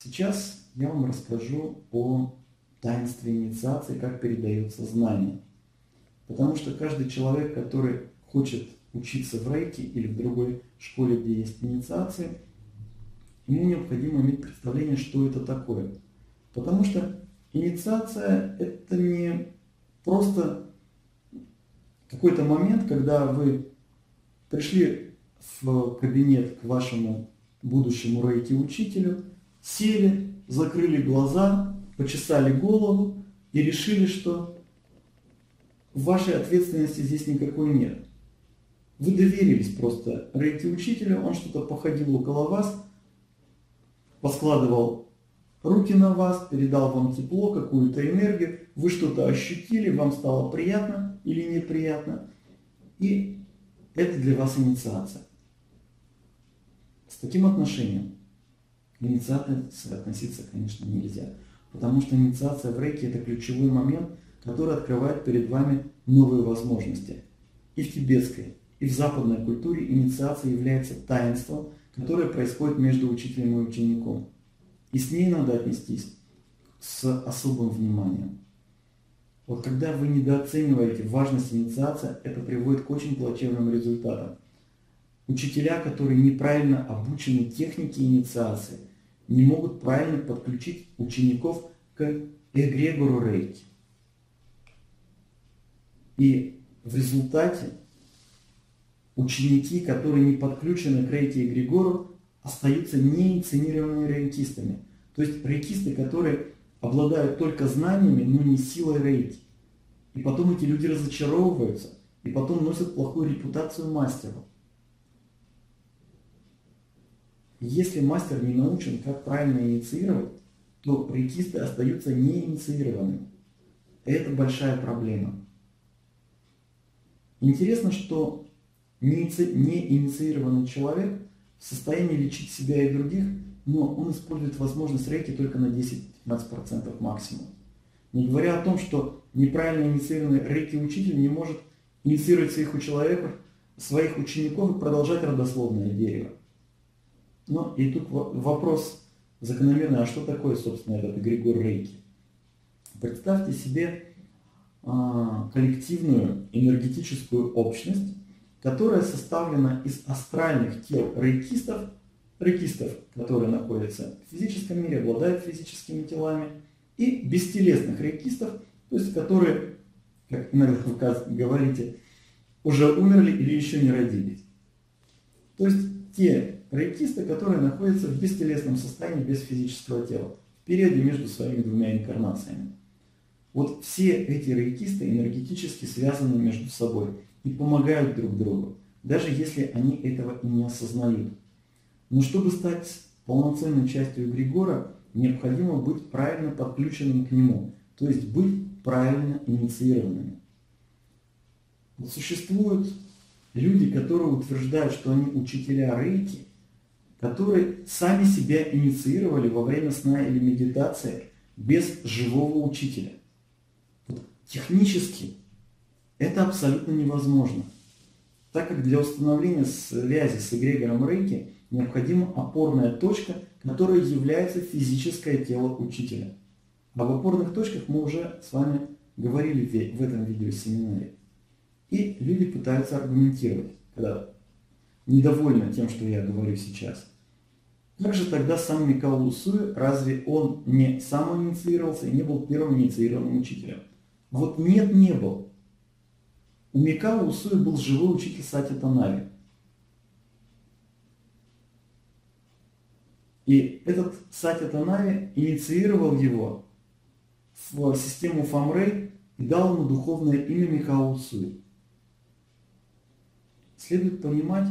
Сейчас я вам расскажу о таинстве инициации, как передается знание. Потому что каждый человек, который хочет учиться в рейке или в другой школе, где есть инициация, ему необходимо иметь представление, что это такое. Потому что инициация – это не просто какой-то момент, когда вы пришли в кабинет к вашему будущему рейки-учителю – сели, закрыли глаза, почесали голову и решили, что вашей ответственности здесь никакой нет. Вы доверились просто рейки-учителю, он что-то походил около вас, поскладывал руки на вас, передал вам тепло, какую-то энергию, вы что-то ощутили, вам стало приятно или неприятно, и это для вас инициация. С таким отношением к инициации относиться, конечно, нельзя. Потому что инициация в рейке – это ключевой момент, который открывает перед вами новые возможности. И в тибетской, и в западной культуре инициация является таинством, которое происходит между учителем и учеником. И с ней надо отнестись с особым вниманием. Вот когда вы недооцениваете важность инициации, это приводит к очень плачевным результатам. Учителя, которые неправильно обучены технике инициации, не могут правильно подключить учеников к эгрегору рейки. И в результате ученики, которые не подключены к рейке эгрегору, остаются неинициированными рейкистами. То есть рейкисты, которые обладают только знаниями, но не силой рейки. И потом эти люди разочаровываются, и потом носят плохую репутацию мастеру. Если мастер не научен, как правильно инициировать, то рейкисты остаются неинициированными. Это большая проблема. Интересно, что неинициированный человек в состоянии лечить себя и других, но он использует возможность рейки только на 10-15% максимум. Не говоря о том, что неправильно инициированный рейки-учитель не может инициировать своих, человеков, своих учеников и продолжать родословное дерево. Ну и тут вопрос закономерный, а что такое, собственно, этот Григор Рейки? Представьте себе а, коллективную энергетическую общность, которая составлена из астральных тел рейкистов, рейкистов, которые находятся в физическом мире, обладают физическими телами, и бестелесных рейкистов, то есть которые, как иногда вы говорите, уже умерли или еще не родились. То есть те рейкисты, которые находятся в бестелесном состоянии без физического тела, в периоде между своими двумя инкарнациями. Вот все эти рейкисты энергетически связаны между собой и помогают друг другу, даже если они этого и не осознают. Но чтобы стать полноценной частью Григора, необходимо быть правильно подключенным к нему, то есть быть правильно инициированными. Вот существуют люди, которые утверждают, что они учителя рейки, которые сами себя инициировали во время сна или медитации без живого учителя. Вот технически это абсолютно невозможно, так как для установления связи с эгрегором Рейки необходима опорная точка, которая является физическое тело учителя. Об опорных точках мы уже с вами говорили в этом видеосеминаре. И люди пытаются аргументировать, когда недовольны тем, что я говорю сейчас. Как же тогда сам Микао Усуи, разве он не сам инициировался и не был первым инициированным учителем? Вот нет, не был. У Микао Усуи был живой учитель Сати Танави. И этот Сати Танави инициировал его в систему Фамрей и дал ему духовное имя Микао. Следует понимать,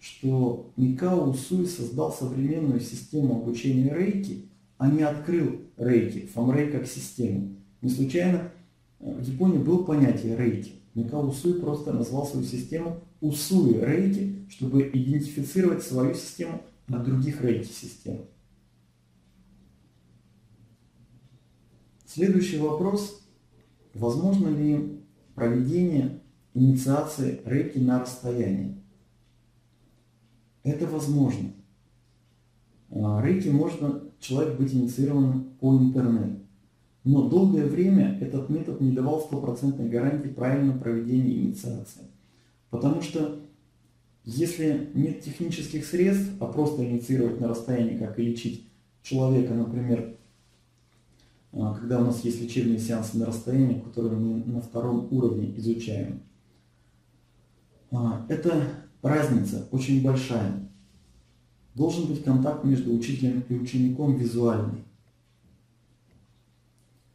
что Микао Усуи создал современную систему обучения рейки, а не открыл рейки, фамрей как систему. Не случайно э, в Японии было понятие рейки. Микао Усуи просто назвал свою систему Усуи рейки, чтобы идентифицировать свою систему от других рейки-систем. Следующий вопрос. Возможно ли проведение инициации рейки на расстоянии? Это возможно. А, рейки можно человек быть инициированным по интернету. Но долгое время этот метод не давал стопроцентной гарантии правильного проведения инициации. Потому что если нет технических средств, а просто инициировать на расстоянии, как и лечить человека, например, а, когда у нас есть лечебные сеансы на расстоянии, которые мы на втором уровне изучаем, а, это разница очень большая. Должен быть контакт между учителем и учеником визуальный.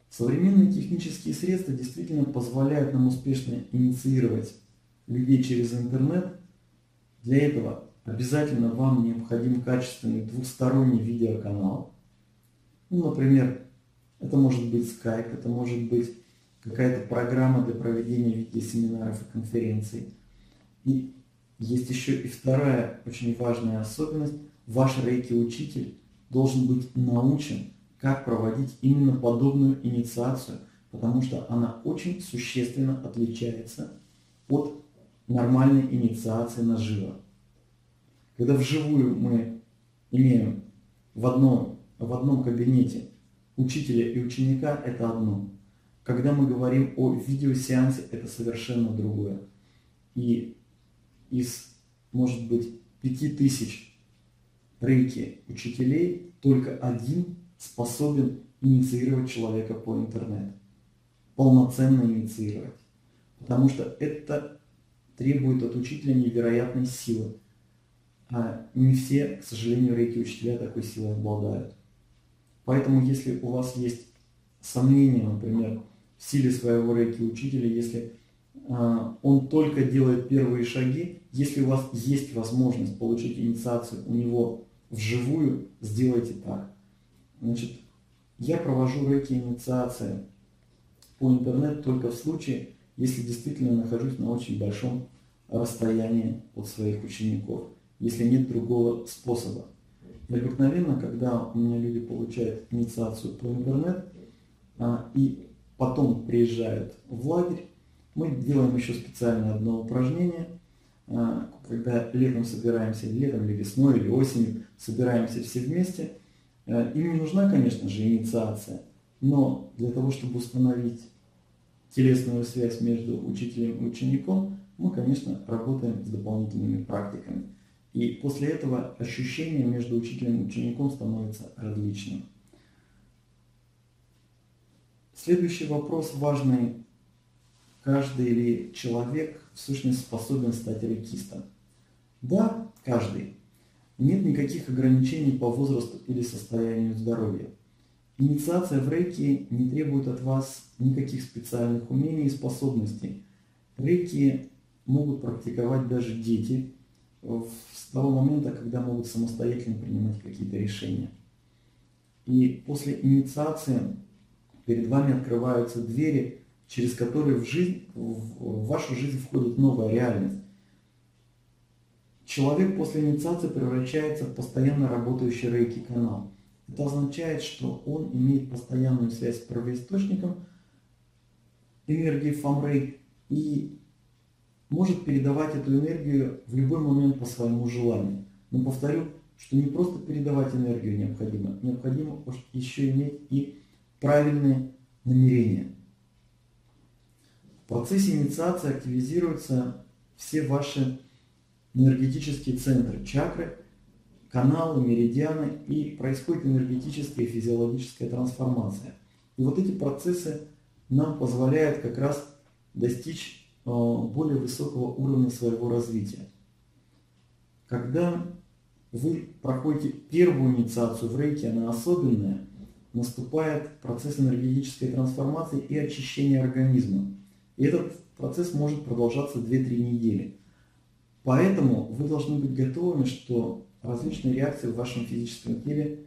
Современные технические средства действительно позволяют нам успешно инициировать людей через интернет. Для этого обязательно вам необходим качественный двухсторонний видеоканал. Ну, например, это может быть Skype, это может быть какая-то программа для проведения видеосеминаров и конференций. И есть еще и вторая очень важная особенность. Ваш рейки-учитель должен быть научен как проводить именно подобную инициацию, потому что она очень существенно отличается от нормальной инициации наживо. Когда вживую мы имеем в одном, в одном кабинете учителя и ученика, это одно. Когда мы говорим о видеосеансе, это совершенно другое. И из, может быть, пяти тысяч рейки учителей только один способен инициировать человека по интернету. Полноценно инициировать. Потому что это требует от учителя невероятной силы. А не все, к сожалению, рейки-учителя такой силой обладают. Поэтому, если у вас есть сомнения, например, в силе своего рейки-учителя, если а, он только делает первые шаги, если у вас есть возможность получить инициацию у него вживую, сделайте так. Значит, я провожу рейки инициации по интернету только в случае, если действительно нахожусь на очень большом расстоянии от своих учеников, если нет другого способа. И обыкновенно, когда у меня люди получают инициацию по интернету а, и потом приезжают в лагерь, мы делаем еще специальное одно упражнение, когда летом собираемся, летом или весной, или осенью, собираемся все вместе – Э, им нужна, конечно же, инициация, но для того, чтобы установить телесную связь между учителем и учеником, мы, конечно, работаем с дополнительными практиками. И после этого ощущение между учителем и учеником становится различным. Следующий вопрос важный. Каждый ли человек в сущности способен стать рекистом? Да, каждый. Нет никаких ограничений по возрасту или состоянию здоровья. Инициация в рейки не требует от вас никаких специальных умений и способностей. Рейки могут практиковать даже дети с того момента, когда могут самостоятельно принимать какие-то решения. И после инициации перед вами открываются двери, через которые в, жизнь, в вашу жизнь входит новая реальность. Человек после инициации превращается в постоянно работающий рейки канал. Это означает, что он имеет постоянную связь с первоисточником энергии фамрей и может передавать эту энергию в любой момент по своему желанию. Но повторю, что не просто передавать энергию необходимо, необходимо еще иметь и правильные намерения. Процессе инициации активизируются все ваши энергетические центры, чакры, каналы, меридианы, и происходит энергетическая и физиологическая трансформация. И вот эти процессы нам позволяют как раз достичь э, более высокого уровня своего развития. Когда вы проходите первую инициацию в рейке, она особенная, наступает процесс энергетической трансформации и очищения организма. И этот процесс может продолжаться 2-3 недели. Поэтому вы должны быть готовыми, что различные реакции в вашем физическом теле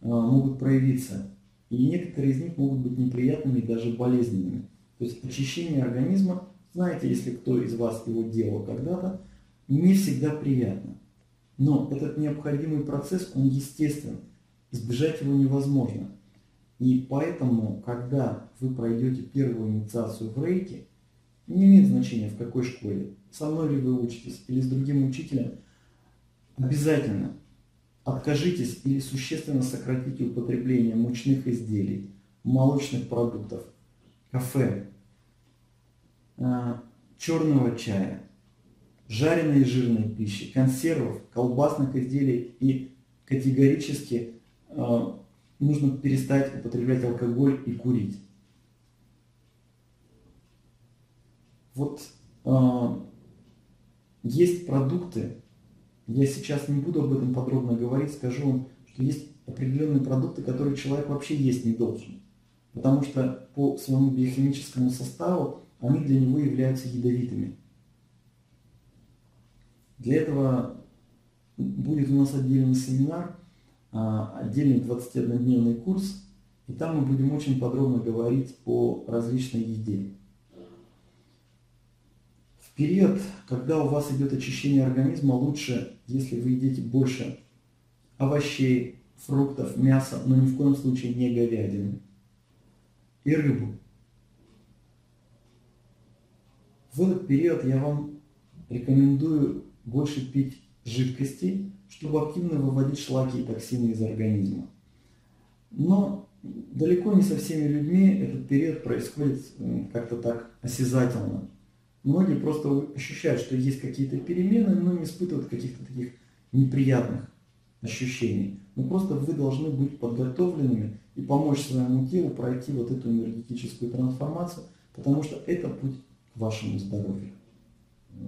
а, могут проявиться. И некоторые из них могут быть неприятными и даже болезненными. То есть очищение организма, знаете, если кто из вас его делал когда-то, не всегда приятно. Но этот необходимый процесс, он естествен. Избежать его невозможно. И поэтому, когда вы пройдете первую инициацию в рейке, не имеет значения в какой школе, со мной ли вы учитесь или с другим учителем, обязательно Откажитесь или существенно сократите употребление мучных изделий, молочных продуктов, кафе, э, черного чая, жареной и жирной пищи, консервов, колбасных изделий и категорически э, нужно перестать употреблять алкоголь и курить. Вот э, есть продукты, я сейчас не буду об этом подробно говорить, скажу вам, что есть определенные продукты, которые человек вообще есть не должен. Потому что по своему биохимическому составу они для него являются ядовитыми. Для этого будет у нас отдельный семинар, отдельный 21-дневный курс, и там мы будем очень подробно говорить по различной еде. В период, когда у вас идет очищение организма, лучше, если вы едите больше овощей, фруктов, мяса, но ни в коем случае не говядины и рыбу. В этот период я вам рекомендую больше пить жидкостей, чтобы активно выводить шлаки и токсины из организма. Но далеко не со всеми людьми этот период происходит как-то так осязательно. Многие просто ощущают, что есть какие-то перемены, но не испытывают каких-то таких неприятных ощущений. Но просто вы должны быть подготовленными и помочь своему телу пройти вот эту энергетическую трансформацию, потому что это путь к вашему здоровью.